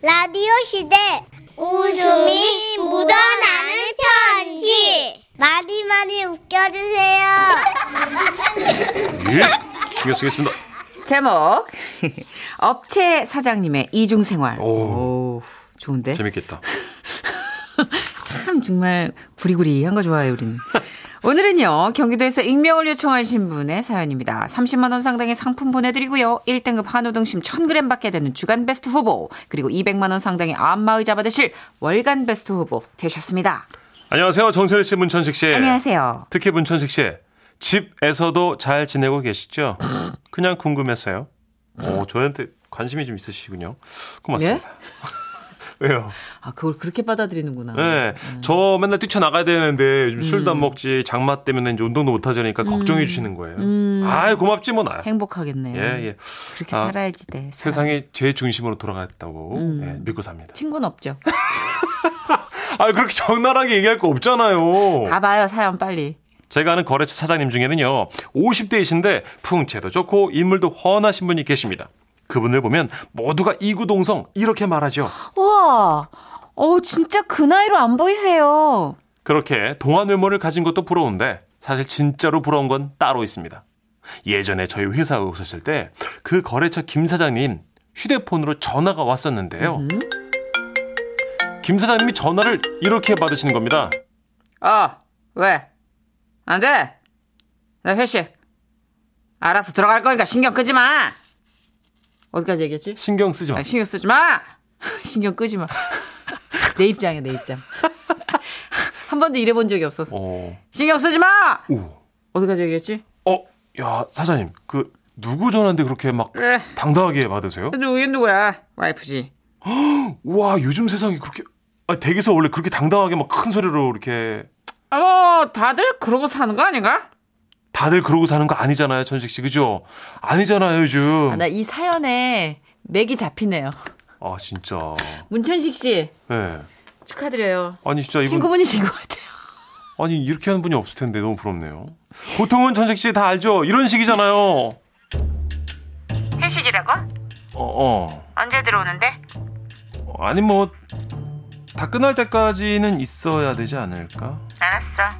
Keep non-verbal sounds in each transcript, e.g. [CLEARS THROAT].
라디오 시대 웃음이 묻어나는 편지 많이 많이 웃겨주세요. 예, 신경 쓰겠습니다. 제목 [LAUGHS] 업체 사장님의 이중생활. 오. 오, 좋은데? 재밌겠다. [LAUGHS] 참 정말 구리구리한 거 좋아해요, 우리는. [LAUGHS] 오늘은요, 경기도에서 익명을 요청하신 분의 사연입니다. 30만원 상당의 상품 보내드리고요. 1등급 한우 등심 1000g 받게 되는 주간 베스트 후보, 그리고 200만원 상당의 안마의자 받으실 월간 베스트 후보 되셨습니다. 안녕하세요. 정선희 씨, 문천식 씨. 안녕하세요. 특히 문천식 씨. 집에서도 잘 지내고 계시죠? 그냥 궁금해서요. 오, 저한테 관심이 좀 있으시군요. 고맙습니다. 왜요? 아, 그걸 그렇게 받아들이는구나. 네. 저 맨날 뛰쳐나가야 되는데 요즘 술도 안 먹지 장마 때문에 이제 운동도 못 하자니까 걱정해 주시는 거예요. 아이, 고맙지 뭐 나. 행복하겠네요. 예, 예. 그렇게 아, 살아야지 돼. 사람. 세상이 제 중심으로 돌아갔다고 예, 믿고 삽니다. 친구는 없죠. [LAUGHS] 아, 그렇게 적나라하게 얘기할 거 없잖아요. 가봐요, 사연 빨리. 제가 아는 거래처 사장님 중에는요, 50대이신데 풍채도 좋고 인물도 훤하신 분이 계십니다. 그분을 보면 모두가 이구동성 이렇게 말하죠. 우와, 어, 진짜 그 나이로 안 보이세요. 그렇게 동안 외모를 가진 것도 부러운데 사실 진짜로 부러운 건 따로 있습니다. 예전에 저희 회사에 오셨을 때 그 거래처 김 사장님 휴대폰으로 전화가 왔었는데요. 김 사장님이 전화를 이렇게 받으시는 겁니다. 어, 왜? 안 돼. 나 회식. 알아서 들어갈 거니까 신경 끄지 마. 어디까지 얘기했지? 신경 쓰지 마. 아, 신경 쓰지 마. [LAUGHS] 신경 끄지 마. [LAUGHS] 내 입장이야, 내 입장. [LAUGHS] 한 번도 일해본 적이 없어서. 어, 신경 쓰지 마. 오, 어디까지 얘기했지? 어, 야 사장님 그 누구 전화인데 그렇게 막 그래. 당당하게 받으세요? 누구 누구야? 와이프지. [GASPS] 와 요즘 세상이 그렇게 아, 댁에서 원래 그렇게 당당하게 막 큰 소리로 이렇게 어, 다들 그러고 사는 거 아닌가? 다들 그러고 사는 거 아니잖아요, 천식 씨, 그죠? 아니잖아요, 요즘. 나이 사연에 맥이 잡히네요. 아, 진짜. 문천식 씨 네. 축하드려요. 아니, 진짜 이분. 친구분이신 것 같아요. 아니, 이렇게 하는 분이 없을 텐데 너무 부럽네요. 보통은 천식 씨 다 알죠? 이런 식이잖아요. 회식이라고? 어, 어. 언제 들어오는데? 어, 아니, 뭐, 다 끝날 때까지는 있어야 되지 않을까? 알았어.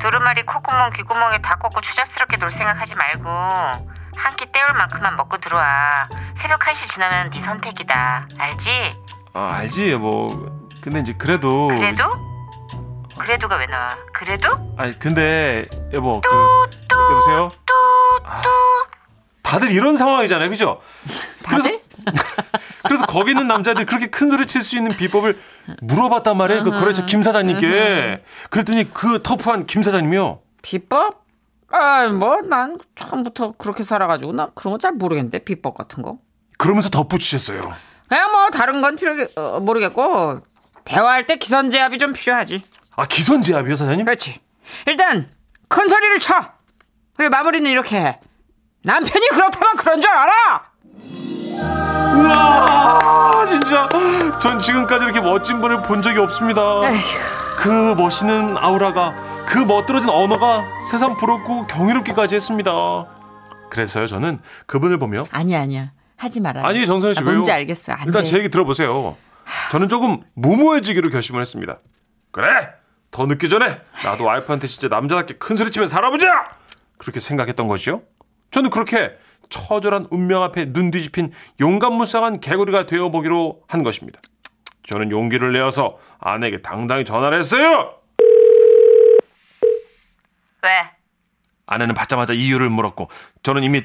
두루마리 콧구멍 귓구멍에 다 꽂고 추잡스럽게 놀 생각하지 말고 한 끼 때울 만큼만 먹고 들어와. 새벽 1시 지나면 네 선택이다. 알지? 아, 알지, 뭐. 근데 이제 그래도. 그래도? 그래도가 왜 나와? 그래도? 아니, 근데, 여보, 그. 여보세요? 아, 다들 이런 상황이잖아요, 그죠? 다들? 그래서 거기 있는 남자들이 그렇게 큰 소리 칠 수 있는 비법을 물어봤단 말이에요. 그 거래처 김 사장님께. 그랬더니 그 터프한 김 사장님이요. 비법? 아, 뭐 난 처음부터 그렇게 살아가지고 나 그런 거 잘 모르겠는데 비법 같은 거. 그러면서 덧붙이셨어요. 그냥 뭐 다른 건 필요 어, 모르겠고 대화할 때 기선제압이 좀 필요하지. 아, 기선제압이요, 사장님? 그렇지. 일단 큰 소리를 쳐. 그리고 마무리는 이렇게 해. 남편이 그렇다면 그런 줄 알아. 우와, 진짜. 전 지금까지 이렇게 멋진 분을 본 적이 없습니다. 그 멋있는 아우라가, 그 멋들어진 언어가 세상 부럽고 경이롭기까지 했습니다. 그래서요, 저는 그분을 보며 아니야 아니야 하지 말아. 아니 정선혜 씨 아, 왜요? 뭔지 알겠어. 안 일단 돼. 제 얘기 들어보세요. 저는 조금 무모해지기로 결심을 했습니다. 그래 더 늦기 전에 나도 와이프한테 진짜 남자답게 큰 소리치며 살아보자 그렇게 생각했던 것이요. 저는 그렇게 처절한 운명 앞에 눈 뒤집힌 용감무쌍한 개구리가 되어보기로 한 것입니다. 저는 용기를 내어서 아내에게 당당히 전화를 했어요. 왜? 아내는 받자마자 이유를 물었고 저는 이미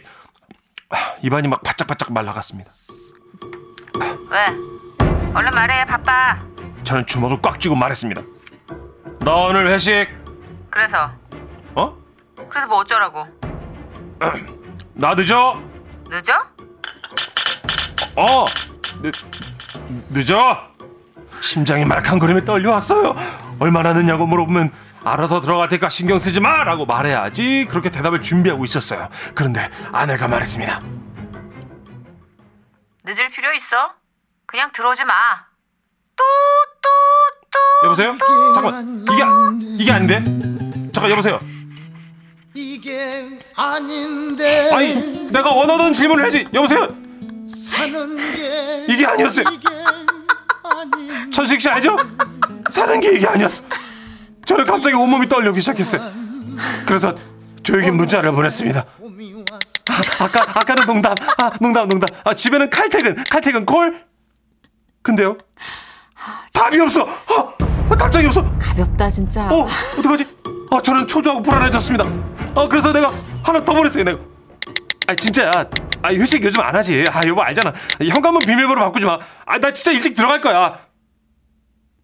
아, 입안이 막 바짝바짝 말라갔습니다. 왜? 얼른 말해 바빠. 저는 주먹을 꽉 쥐고 말했습니다. 너 오늘 회식 그래서 어? 그래서 뭐 어쩌라고? [CLEARS THROAT] 나 늦어? 늦어? 어 늦, 늦어? 심장이 말캉거리며 떨려왔어요. 얼마나 늦냐고 물어보면 알아서 들어갈 테니까 신경 쓰지 마! 라고 말해야지 그렇게 대답을 준비하고 있었어요. 그런데 아내가 말했습니다. 늦을 필요 있어? 그냥 들어오지 마. 또 여보세요? 잠깐만 이게 이게 아닌데? 잠깐 여보세요. 이게 아닌데 아니 내가 원하던 질문을 해지 여보세요? 사는 게 이게 아니었어요. 이게 천식 씨 알죠? 사는 게 이게 아니었어. 저는 갑자기 온몸이 떨리기 시작했어요. 그래서 조용히 문자를 보냈습니다. 아, 아까 아까는 농담, 아 농담 농담. 아 집에는 칼퇴근, 칼퇴근 콜. 근데요? 답이 없어. 아, 갑자기 없어. 가볍다 진짜. 어 어떡하지? 아 저는 초조하고 불안해졌습니다. 아 그래서 내가 하나 더 보냈어요. 내가. 아 진짜야. 아 회식 요즘 안 하지. 아 여보 알잖아. 현관문 비밀번호 바꾸지 마. 아 나 진짜 일찍 들어갈 거야.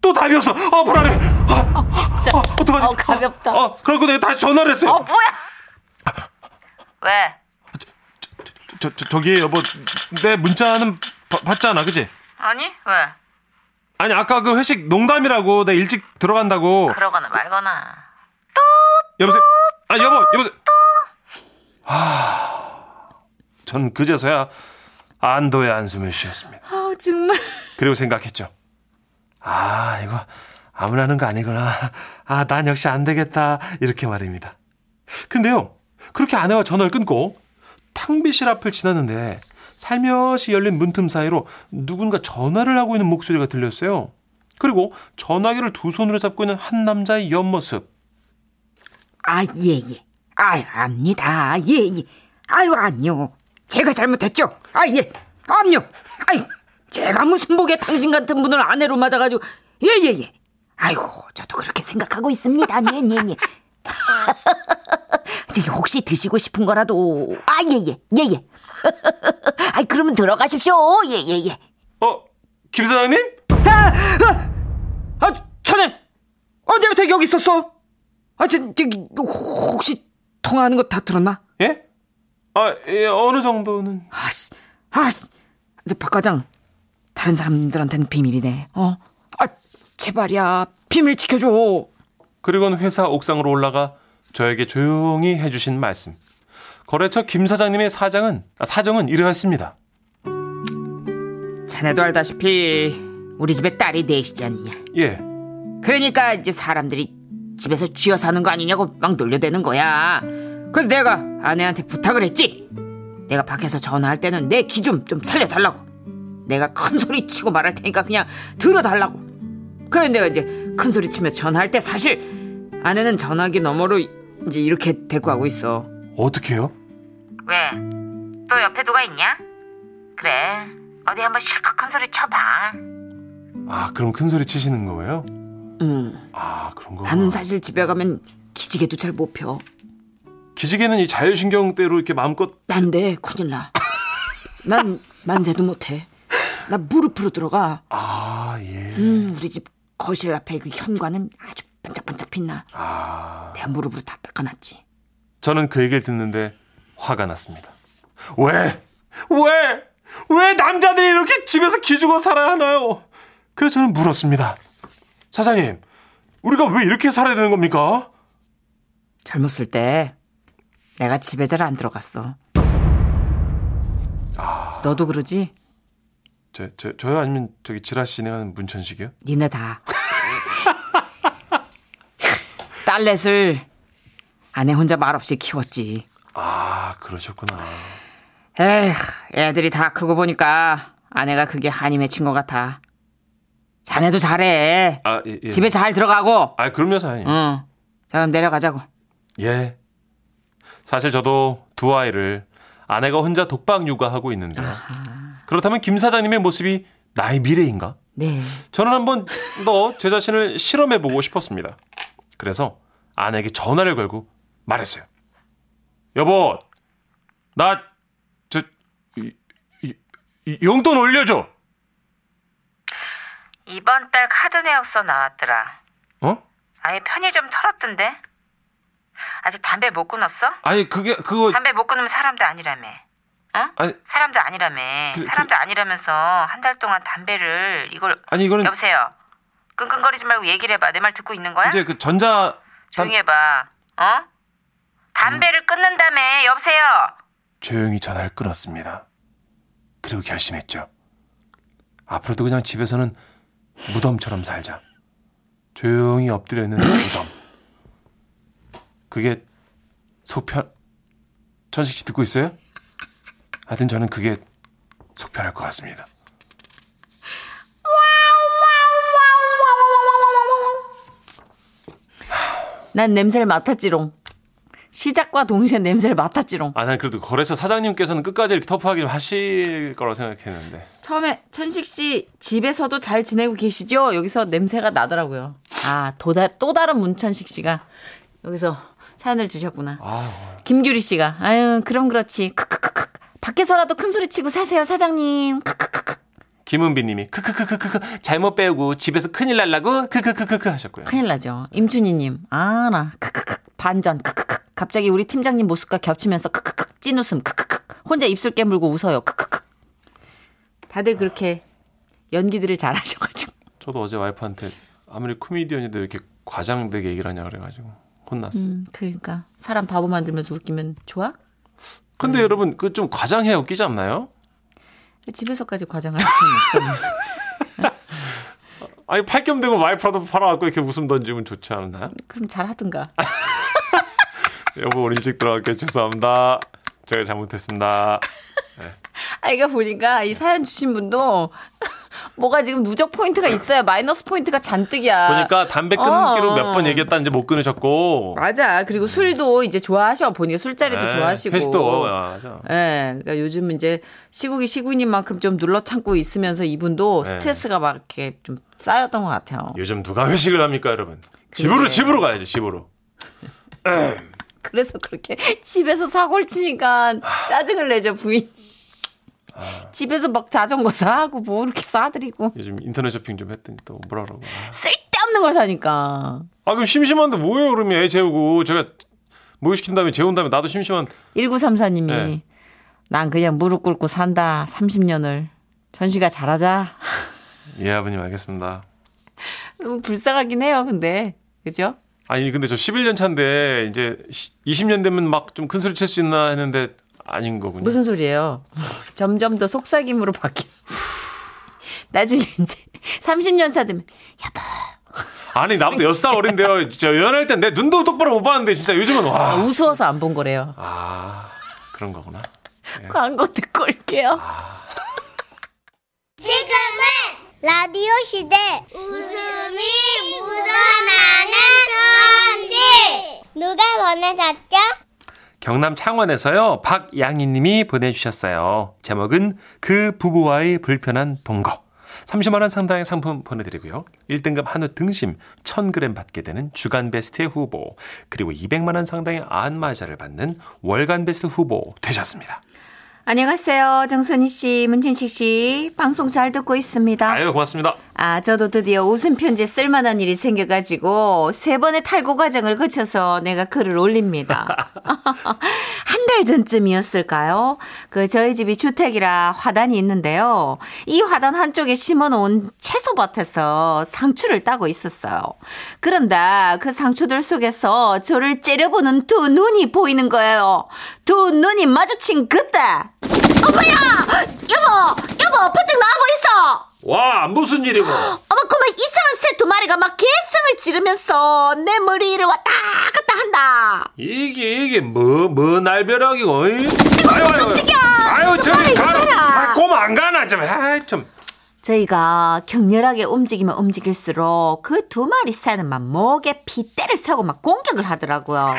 또 답이 없어. 아 불안해. 아, 진짜. 아 어떡하지? 어, 가볍다. 아, 아 그러고 내가 다시 전화를 했어요. 어 뭐야? 왜? 저, 저 저기 여보 내 문자는 바- 봤잖아, 그지? 아니 왜? 아니 아까 그 회식 농담이라고 내 일찍 들어간다고. 그러거나 말거나. 여보세요. 아 여보 여보세요. 아, 전 그제서야 안도의 한숨을 쉬었습니다. 아 정말. 그리고 생각했죠. 아 이거 아무나 하는 거 아니구나. 아 난 역시 안 되겠다 이렇게 말입니다. 근데요 그렇게 아내와 전화를 끊고 탕비실 앞을 지났는데 살며시 열린 문틈 사이로 누군가 전화를 하고 있는 목소리가 들렸어요. 그리고 전화기를 두 손으로 잡고 있는 한 남자의 옆모습. 아, 예, 예. 아유, 압니다. 예, 예. 아유, 아니요. 제가 잘못했죠. 아, 예. 압요. 아유, 제가 무슨 복에 당신 같은 분을 아내로 맞아가지고. 예, 예, 예. 아이고, 저도 그렇게 생각하고 있습니다. 네, 네, 네. [LAUGHS] 혹시 드시고 싶은 거라도. 아, 예, 예. 예, 예. [LAUGHS] 아이, 그러면 들어가십시오. 예, 예, 예. 어, 김 사장님? 아, 아, 아, 자네 언제부터 여기 있었어? 아, 저, 저기 혹시 통화하는 거 다 들었나? 예? 아, 예, 어느 정도는. 아씨, 아씨, 이제 박 과장 다른 사람들한테는 비밀이네. 어, 아 제발이야 비밀 지켜줘. 그리고는 회사 옥상으로 올라가 저에게 조용히 해주신 말씀. 거래처 김 사장님의 사장은, 아, 사정은 이러했습니다. 자네도 알다시피 우리 집에 딸이 넷이지 않냐. 예. 그러니까 이제 사람들이 집에서 쥐어 사는 거 아니냐고 막 놀려대는 거야. 그래서 내가 아내한테 부탁을 했지. 내가 밖에서 전화할 때는 내기좀좀 살려달라고. 내가 큰 소리 치고 말할 테니까 그냥 들어달라고. 그래 내가 이제 큰 소리 치며 전화할 때 사실 아내는 전화기 너머로 이제 이렇게 대꾸하고 있어. 어떻게요? 왜? 또 옆에 누가 있냐? 그래. 어디 한번 실컷 큰 소리 쳐봐. 아, 그럼 큰 소리 치시는 거예요? 응. 아, 그런 거. 나는 사실 집에 가면 기지개도 잘 못 펴. 기지개는 이 자율신경대로 이렇게 마음껏. 난데 큰일 나. 난 만세도 못해. 나 무릎으로 들어가. 아, 예. 음, 우리 집 거실 앞에 그 현관은 아주 반짝반짝 빛나. 아. 내가 무릎으로 다 닦아놨지. 저는 그 얘기를 듣는데 화가 났습니다. 왜? 왜? 왜 남자들이 이렇게 집에서 기죽어 살아야 하나요? 그래서 저는 물었습니다. 사장님, 우리가 왜 이렇게 살아야 되는 겁니까? 젊었을 때 내가 집에 잘 안 들어갔어. 너도 그러지? 저, 저, 저요? 아니면 저기 지라시 진행하는 문천식이요? 니네 다. 딸넷을 아내 혼자 말없이 키웠지. 아, 그러셨구나. 에휴, 애들이 다 크고 보니까 아내가 그게 한이 맺힌 것 같아. 자네도 잘해. 아, 예, 예. 집에 잘 들어가고. 아, 그럼요, 사장님. 응. 자, 그럼 내려가자고. 예. 사실 저도 두 아이를 아내가 혼자 독박 육아하고 있는데요. 그렇다면 김 사장님의 모습이 나의 미래인가? 네. 저는 한번 더 제 자신을 실험해 보고 싶었습니다. 그래서 아내에게 전화를 걸고 말했어요. 여보, 나, 저, 이, 이, 이 용돈 올려줘! 이번 달 카드 내역서 나왔더라. 어? 아예 편의점 털었던데? 아직 담배 못 끊었어? 아니, 그게, 그거, 담배 못 끊으면 사람도 아니라며. 어? 아니, 사람도 아니라며. 그- 사람도 아니라면서 한 달 동안 담배를 이걸 아니, 이거는 여보세요. 끙끙거리지 말고 얘기를 해봐. 내 말 듣고 있는 거야? 이제 그 전자, 조용히 해봐. 어? 담배를 끊는다며. 여보세요. 조용히 전화를 끊었습니다. 그리고 결심했죠. 앞으로도 그냥 집에서는 무덤처럼 살자. 조용히 엎드려 있는 [CLEARS THROAT] 무덤. 그게 속편 천식 씨 듣고 있어요? 하여튼 저는 그게 속편할 것 같습니다. 난 냄새를 맡았지롱. 시작과 동시에 냄새를 맡았지롱. 아, 난 그래도 거래처 사장님께서는 끝까지 이렇게 터프하게 하실 거라고 생각했는데. 처음에 천식 씨 집에서도 잘 지내고 계시죠? 여기서 냄새가 나더라고요. 아, 또, 다, 또 다른 문천식 씨가 여기서 사연을 주셨구나. 아, 김규리 씨가 아유 그럼 그렇지. 크크크크. 밖에서라도 큰 소리 치고 사세요 사장님. 크크크크. 김은비 님이 크크크크크 잘못 배우고 집에서 큰일 날라고 크크크크크 하셨고요. 큰일 나죠. 임춘희 님 아 나 크크크 반전 크크크. 갑자기 우리 팀장님 모습과 겹치면서 크크크 찐웃음 크크크. 혼자 입술 깨물고 웃어요. 크크크. 다들 그렇게 연기들을 잘하셔가지고. 저도 어제 와이프한테 아무리 코미디언이도 이렇게 과장되게 얘기를 하냐 그래가지고 혼났어. 음 그러니까 사람 바보 만들면서 웃기면 좋아? 근데 여러분 그 좀 과장해야 웃기지 않나요? 집에서까지 과장할 수는 없잖아요. [LAUGHS] 아니 팔겸 되고 와이프라도 팔아갖고 이렇게 웃음 던지면 좋지 않나요? 그럼 잘 하든가. [LAUGHS] 여보 우리 일찍 들어갈게요 죄송합니다. 제가 잘못했습니다. 아, 이거 보니까 이 사연 주신 분도 뭐가 지금 누적 포인트가 있어요. 마이너스 포인트가 잔뜩이야. 보니까 담배 끊기로 어. 몇번 얘기했다 이제 못 끊으셨고 맞아. 그리고 술도 이제 좋아하셔. 보니까 술자리도 네, 좋아하시고. 회식도 아, 맞아. 예. 그러니까 요즘 이제 시국이 시국인 만큼 좀 눌러 참고 있으면서 이분도 네. 스트레스가 막 이렇게 좀 쌓였던 것 같아요. 요즘 누가 회식을 합니까 여러분? 집으로 집으로 가야지 집으로. [LAUGHS] 그래서 그렇게 집에서 사고를 치니까 짜증을 내죠, 부인이. 집에서 막 자전거 사고 뭐 이렇게 사드리고 요즘 인터넷 쇼핑 좀 했더니 또 뭐라고. 쓸데없는 걸 사니까. 아 그럼 심심한데 뭐예요 그러면 애 재우고 제가 모유시킨 다음에 재운 다음에 나도 심심한 1934님이 네. 난 그냥 무릎 꿇고 산다 30년을 전시가 잘하자 예 아버님 알겠습니다. 너무 불쌍하긴 해요 근데 그죠? 아니 근데 저 11년 차인데 이제 20년 되면 막 좀 큰 소리 칠 수 있나 했는데 아닌 거군요. 무슨 소리예요? [LAUGHS] 점점 더 속삭임으로 바뀌. [LAUGHS] 나중에 이제 30년 차 되면 아니 나보다 6살 어린데요. 진짜 연애할 땐 내 눈도 똑바로 못 봤는데 진짜 요즘은 와. 우스워서 안 본 거래요. 아 그런 거구나. 광고 듣고 올게요. [LAUGHS] 지금은 라디오 시대 웃음이 묻어나는 편지 누가 보내셨죠? 경남 창원에서요 박양희님이 보내주셨어요. 제목은 그 부부와의 불편한 동거. 30만 원 상당의 상품 보내드리고요. 1등급 한우 등심 1000g 받게 되는 주간 베스트 후보 그리고 200만 원 상당의 안마자를 받는 월간 베스트 후보 되셨습니다. 안녕하세요. 정선희 씨, 문진식 씨. 방송 잘 듣고 있습니다. 아유 고맙습니다. 아, 저도 드디어 웃음 편지에 쓸만한 일이 생겨가지고 세 번의 탈고 과정을 거쳐서 내가 글을 올립니다. [LAUGHS] 한 달 전쯤이었을까요? 그 저희 집이 주택이라 화단이 있는데요. 이 화단 한쪽에 심어놓은 채소밭에서 상추를 따고 있었어요. 그런데 그 상추들 속에서 저를 째려보는 두 눈이 보이는 거예요. 두 눈이 마주친 그때 어머야! 여보! 여보! 버뜩 나와보이소! 와 무슨 일이고? 어머 그만 이상한 새 두 마리가 막 개성을 지르면서 내 머리를 왔다 갔다 한다. 이게 이게 뭐 뭐 날벼락이고? 어이? 아유 아유 아유 저기 가라. 아, 꼬마 안 가나 좀. 아이 좀. 저희가 격렬하게 움직이면 움직일수록 그 두 마리 새는 막 목에 핏대를 세고 막 공격을 하더라고요.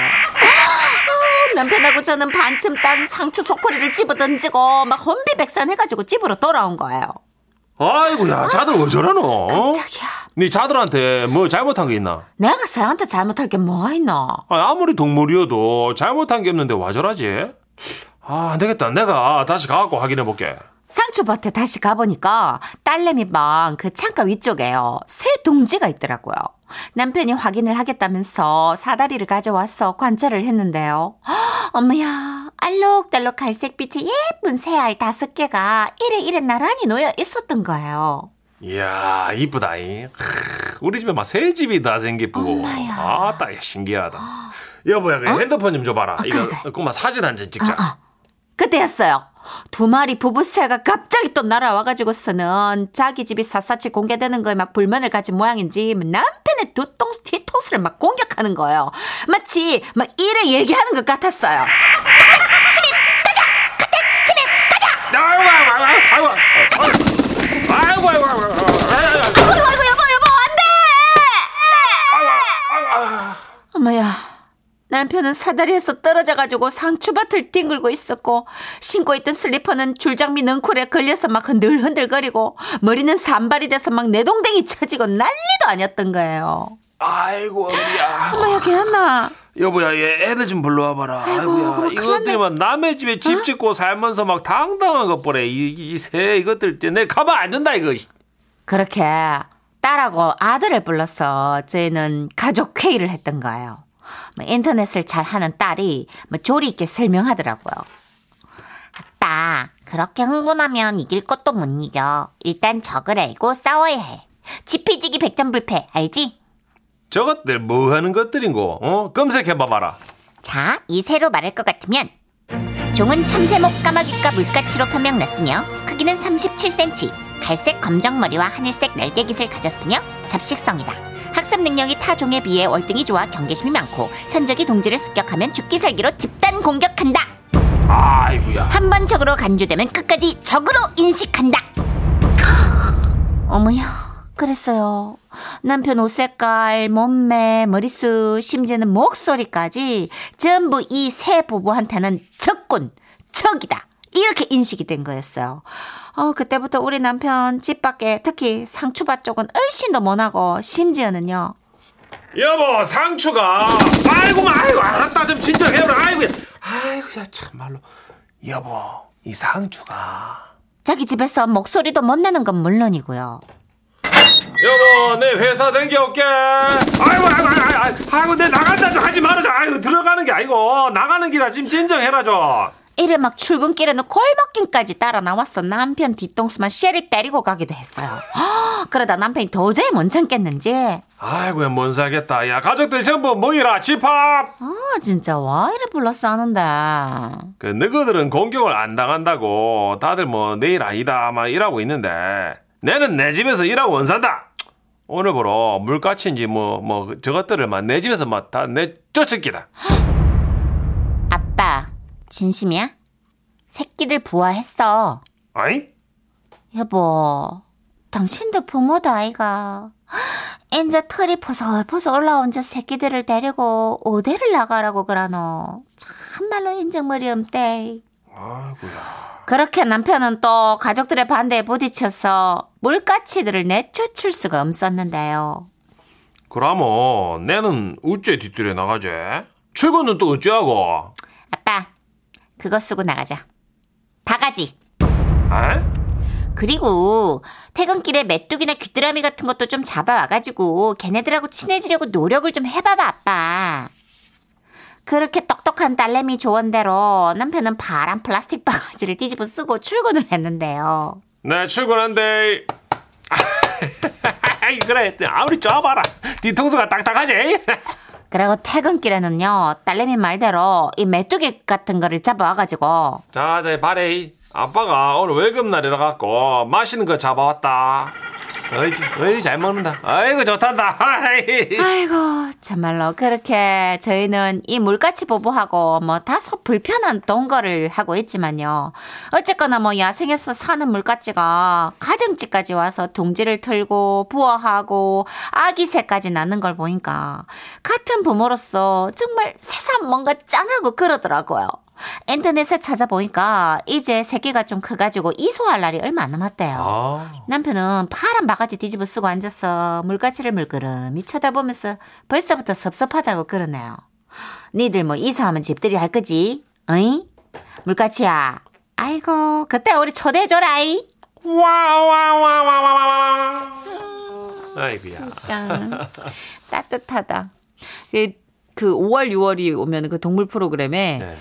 아, 남편하고 저는 반쯤 딴 상추 소쿠리를 집어 던지고 막 혼비백산 해가지고 집으로 돌아온 거예요. 아이고야 자들 왜 저러노? 깜짝이야. 네 자들한테 뭐 잘못한 게 있나? 내가 새한테 잘못할 게 뭐가 있나? 아, 아무리 동물이어도 잘못한 게 없는데 와 저러지? 아, 안 되겠다. 내가 다시 가갖고 확인해 볼게. 상추밭에 다시 가보니까 딸내미 방 그 창가 위쪽에요. 새 둥지가 있더라고요. 남편이 확인을 하겠다면서 사다리를 가져와서 관찰을 했는데요. [GASPS] 헉, 어머야, 알록달록 갈색빛의 예쁜 새알 다섯 개가 이래 이래 나란히 놓여 있었던 거예요. 이야, 이쁘다이. 크, 우리 집에 막 새 집이 다 생기쁘고. 엄마야. 아따, 신기하다. 여보야, 그 핸드폰 좀 줘봐라. 이거 그래, 꼬마 사진 한 장 찍자. 어, 어. 그때였어요. 두 마리 부부새가 갑자기 또 날아와가지고서는 자기 집이 샅샅이 공개되는 거에 막 불만을 가진 모양인지 남편 의 두통수 뒤통수를 막 공격하는 거예요. 마치 막 이래 얘기하는 것 같았어요. 아이고, 아이고, 아이고, 아이고, 아이고, 아이고, 아이고, 아이고, 아이고 아이고 여보 여보 아이고, 아이고. 엄마야 남편은 사다리에서 떨어져가지고 상추밭을 뒹굴고 있었고 신고 있던 슬리퍼는 줄장미 능쿨에 걸려서 막 흔들 흔들거리고 머리는 산발이 돼서 막 내동댕이 쳐지고 난리도 아니었던 거예요. 아이고 어머야. 어머 여기 하나 여보야 얘 애들 좀 불러와봐라. 아이고야 이것들이 막 남의 집에 집 짓고 살면서 막 당당한 것 보래. 이새 이것들 때내 가만 안 둔다 이거. 그렇게 딸하고 아들을 불러서 저희는 가족 회의를 했던 거예요. 뭐 인터넷을 잘 하는 딸이 뭐 조리 있게 설명하더라고요. 아빠, 그렇게 흥분하면 이길 것도 못 이겨. 일단 적을 알고 싸워야 해. 지피지기 백전불패, 알지? 저것들 뭐 하는 것들인고? 어 검색해봐봐라. 자, 이 새로 말할 것 같으면 종은 참새목 까마귀과 물가치로 판명났으며 크기는 37cm, 갈색 검정머리와 하늘색 날개깃을 가졌으며 잡식성이다. 학습 능력이 타 종에 비해 월등히 좋아 경계심이 많고 천적이 동지를 습격하면 죽기 살기로 집단 공격한다. 아이고야. 한 번 적으로 간주되면 끝까지 적으로 인식한다. 어머야, 그랬어요. 남편 옷 색깔, 몸매, 머리숱, 심지어는 목소리까지 전부 이세 부부한테는 적군, 적이다. 이렇게 인식이 된 거였어요. 어, 그때부터 우리 남편 집 밖에 특히 상추밭 쪽은 더 못하고 심지어는요. 여보 상추가 아이고 아이고 알았다. 좀 진정해라. 아이고 아이고 야 참말로. 여보 이 상추가. 자기 집에서 목소리도 못 내는 건 물론이고요. 여보 내 회사 댕겨올게. 아이고 아이고 아이고 아이고, 아이고 내 나간다 좀 하지 말아줘. 아이고 들어가는 게 아니고 나가는 기다. 지금 진정해라 좀 이래 막 출근길에는 골목길까지 따라 나왔어. 남편 뒤통수만 쉐리 때리고 가기도 했어요. 헉, 그러다 남편이 도저히 못 참겠는지? 아이고야 뭔 살겠다. 야 가족들 전부 모이라 집합! 아 진짜 와 이래 불렀어 하는데. 그 너희들은 공격을 안 당한다고. 다들 뭐 내일 아니다 막 이러고 있는데. 내는 내 집에서 일하고 원산다. 오늘부로 물가치인지 뭐 뭐 저것들을 막 내 집에서 막 다 내 쫓을기다. 아빠 진심이야? 새끼들 부화했어. 아이? 여보 당신도 부모다 아이가. [GASPS] 인제 털이 포솔포솔 올라온 저 새끼들을 데리고 오대를 나가라고 그러노. 참말로 인정머리 없대 아이고야. 그렇게 남편은 또 가족들의 반대에 부딪혀서 물가치들을 내쫓을 수가 없었는데요. 그러면 내는 우째 뒷뜰에 나가지 출근은 또 어찌하고? 아빠, 그거 쓰고 나가자. 바가지. 에? 그리고 퇴근길에 메뚜기나 귀뚜라미 같은 것도 좀 잡아와가지고 걔네들하고 친해지려고 노력을 좀 해봐봐, 아빠. 그렇게 똑똑한 딸내미 조언대로 남편은 파란 플라스틱 바가지를 뒤집어 쓰고 출근을 했는데요. 내 출근한대 [LAUGHS] 그래 아무리 쪄봐라 뒤통수가 딱딱하지 [LAUGHS] 그리고 퇴근길에는요, 딸내미 말대로 이 메뚜기 같은 거를 잡아와가지고 자, 자, 바레이. 아빠가 오늘 월급날이라 갖고 맛있는 거 잡아왔다. 어이, 어이, 잘 먹는다. 아이고, 좋단다. 아이고 참말로 그렇게 저희는 이 물가치 부부하고 뭐 다소 불편한 동거를 하고 있지만요 어쨌거나 뭐 야생에서 사는 물가치가 가정집까지 와서 둥지를 틀고 부화하고 아기 새까지 낳는 걸 보니까 같은 부모로서 정말 새삼 뭔가 짠하고 그러더라고요 인터넷에 찾아보니까 이제 새끼가 좀 커가지고 이소할 날이 얼마 안 남았대요 아, 남편은 파란 바가지 뒤집어 쓰고 앉아서 물가치를 물끄러미 쳐다보면서 벌써부터 섭섭하다고 그러네요. 니들 뭐 이사하면 집들이 할 거지? 어이? 물가치야. 아이고, 그때 우리 초대해줘라이. 와와와와와와. 아이고야. 진짜 [LAUGHS] 따뜻하다. 그, 그 5월, 6월이 오면 그 동물 프로그램에 네.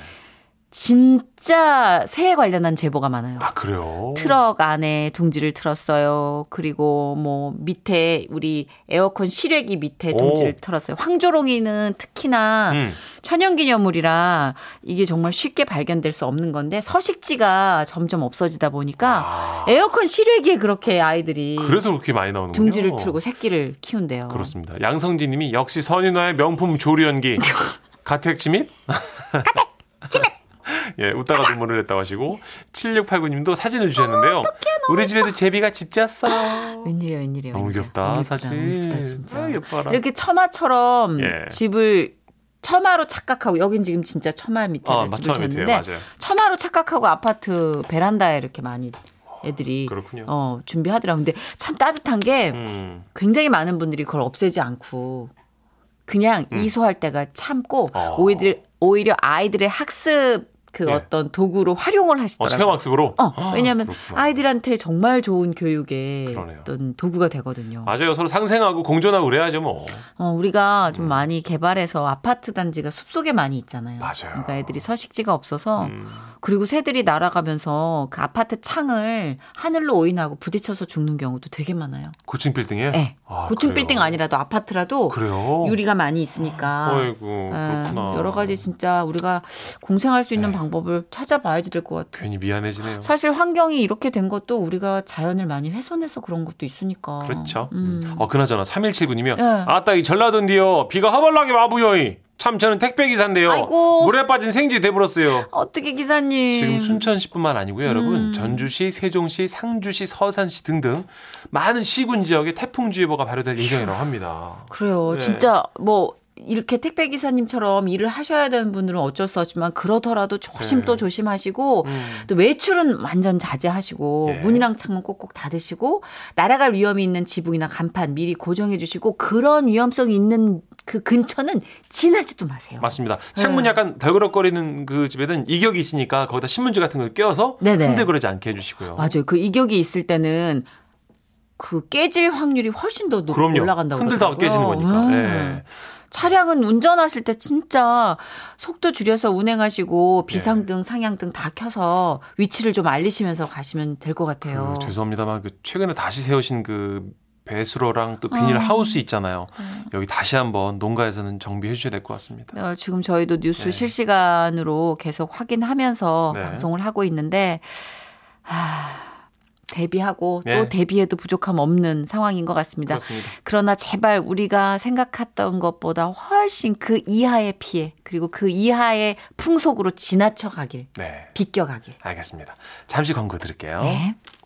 진짜 새에 관련한 제보가 많아요. 아, 그래요? 트럭 안에 둥지를 틀었어요. 그리고 뭐 밑에 우리 에어컨 실외기 밑에 오. 둥지를 틀었어요. 황조롱이는 특히나 음. 천연기념물이라 이게 정말 쉽게 발견될 수 없는 건데 서식지가 점점 없어지다 보니까 아, 에어컨 실외기에 그렇게 아이들이 그래서 그렇게 많이 나오는군요. 둥지를 틀고 새끼를 키운대요. 그렇습니다. 양성진 님이 역시 선인화의 명품 조리 연기. [LAUGHS] 가택 침입? 가택! 예, 웃다가 눈물을 냈다고 하시고 7689님도 사진을 주셨는데요. 우리 집에도 제비가 집 잤어. [GASPS] 웬일이야, 웬일이야. 너무. 귀엽다. 너무 예쁘다, 진짜. 아, 예뻐라. 이렇게 처마처럼 예. 집을 처마로 착각하고 여긴 지금 진짜 처마 밑에 아, 집을 맞아요. 처마로 착각하고 아파트 베란다에 이렇게 많이 애들이 그렇군요. 어, 준비하더라고. 근데 참 따뜻한 게 음. 굉장히 많은 분들이 그걸 없애지 않고 그냥 이소할 때가 참고 음. 어. 오히려 오히려 아이들의 학습 그 예. 어떤 도구로 활용을 어, 하시더라고요. 체험학습으로? 어, 왜냐하면 그렇구나. 아이들한테 정말 좋은 교육의 그러네요. 어떤 도구가 되거든요. 맞아요. 서로 상생하고 공존하고 그래야죠, 뭐. 어, 우리가 좀 많이 개발해서 아파트 단지가 숲속에 많이 있잖아요. 맞아요. 그러니까 애들이 서식지가 없어서 음. 그리고 새들이 날아가면서 그 아파트 창을 하늘로 오인하고 부딪혀서 죽는 경우도 되게 많아요. 고층 빌딩에? 네. 아, 고층 그래요? 빌딩 아니라도 아파트라도 그래요? 유리가 많이 있으니까. 어이구, 예, 그렇구나. 여러 가지 진짜 우리가 공생할 수 있는 네. 방법을 찾아봐야 될 것 같아요. 괜히 미안해지네요. 사실 환경이 이렇게 된 것도 우리가 자연을 많이 훼손해서 그런 것도 있으니까. 그렇죠. 음. 어, 그나저나 3179님이요. 예. 아따, 이 전라도인데요. 비가 허벌나게 와부여이. 참, 저는 택배 기사인데요. 아이고. 물에 빠진 생쥐 돼버렸어요. 어떻게 기사님? 지금 순천시뿐만 아니고요, 여러분. 음. 전주시, 세종시, 상주시, 서산시 등등 많은 시군 지역에 태풍주의보가 발효될 예정이라고 합니다. 그래요. 네. 진짜 뭐 이렇게 택배 기사님처럼 일을 하셔야 되는 분들은 어쩔 수 없지만 그러더라도 조심 네. 또 조심하시고 음. 또 외출은 완전 자제하시고 예. 문이랑 창문 꼭꼭 닫으시고 날아갈 위험이 있는 지붕이나 간판 미리 고정해 주시고 그런 위험성이 있는 그 근처는 지나지도 마세요. 맞습니다. 창문 이 네. 약간 덜그럭거리는 그 집에는 이격이 있으니까 거기다 신문지 같은 걸 껴서 네네. 흔들거리지 않게 해주시고요. 맞아요. 그 이격이 있을 때는 그 깨질 확률이 훨씬 더 높게 그럼요. 올라간다고 흔들다가 그러더라고요. 깨지는 거니까. 음. 예. 차량은 운전하실 때 진짜 속도 줄여서 운행하시고 예. 비상등, 상향등 다 켜서 위치를 좀 알리시면서 가시면 될 것 같아요. 그, 죄송합니다만 그 최근에 다시 세우신 그 배수로랑 또 비닐 아. 하우스 있잖아요. 네. 여기 다시 한번 농가에서는 정비해 주셔야 될 것 같습니다. 어, 지금 저희도 뉴스 네. 실시간으로 계속 확인하면서 네. 방송을 하고 있는데 하, 대비하고 네. 또 대비해도 부족함 없는 상황인 것 같습니다. 그렇습니다. 그러나 제발 우리가 생각했던 것보다 훨씬 그 이하의 피해 그리고 그 이하의 풍속으로 지나쳐 가길 네. 비껴가길. 알겠습니다. 잠시 광고 드릴게요. 네.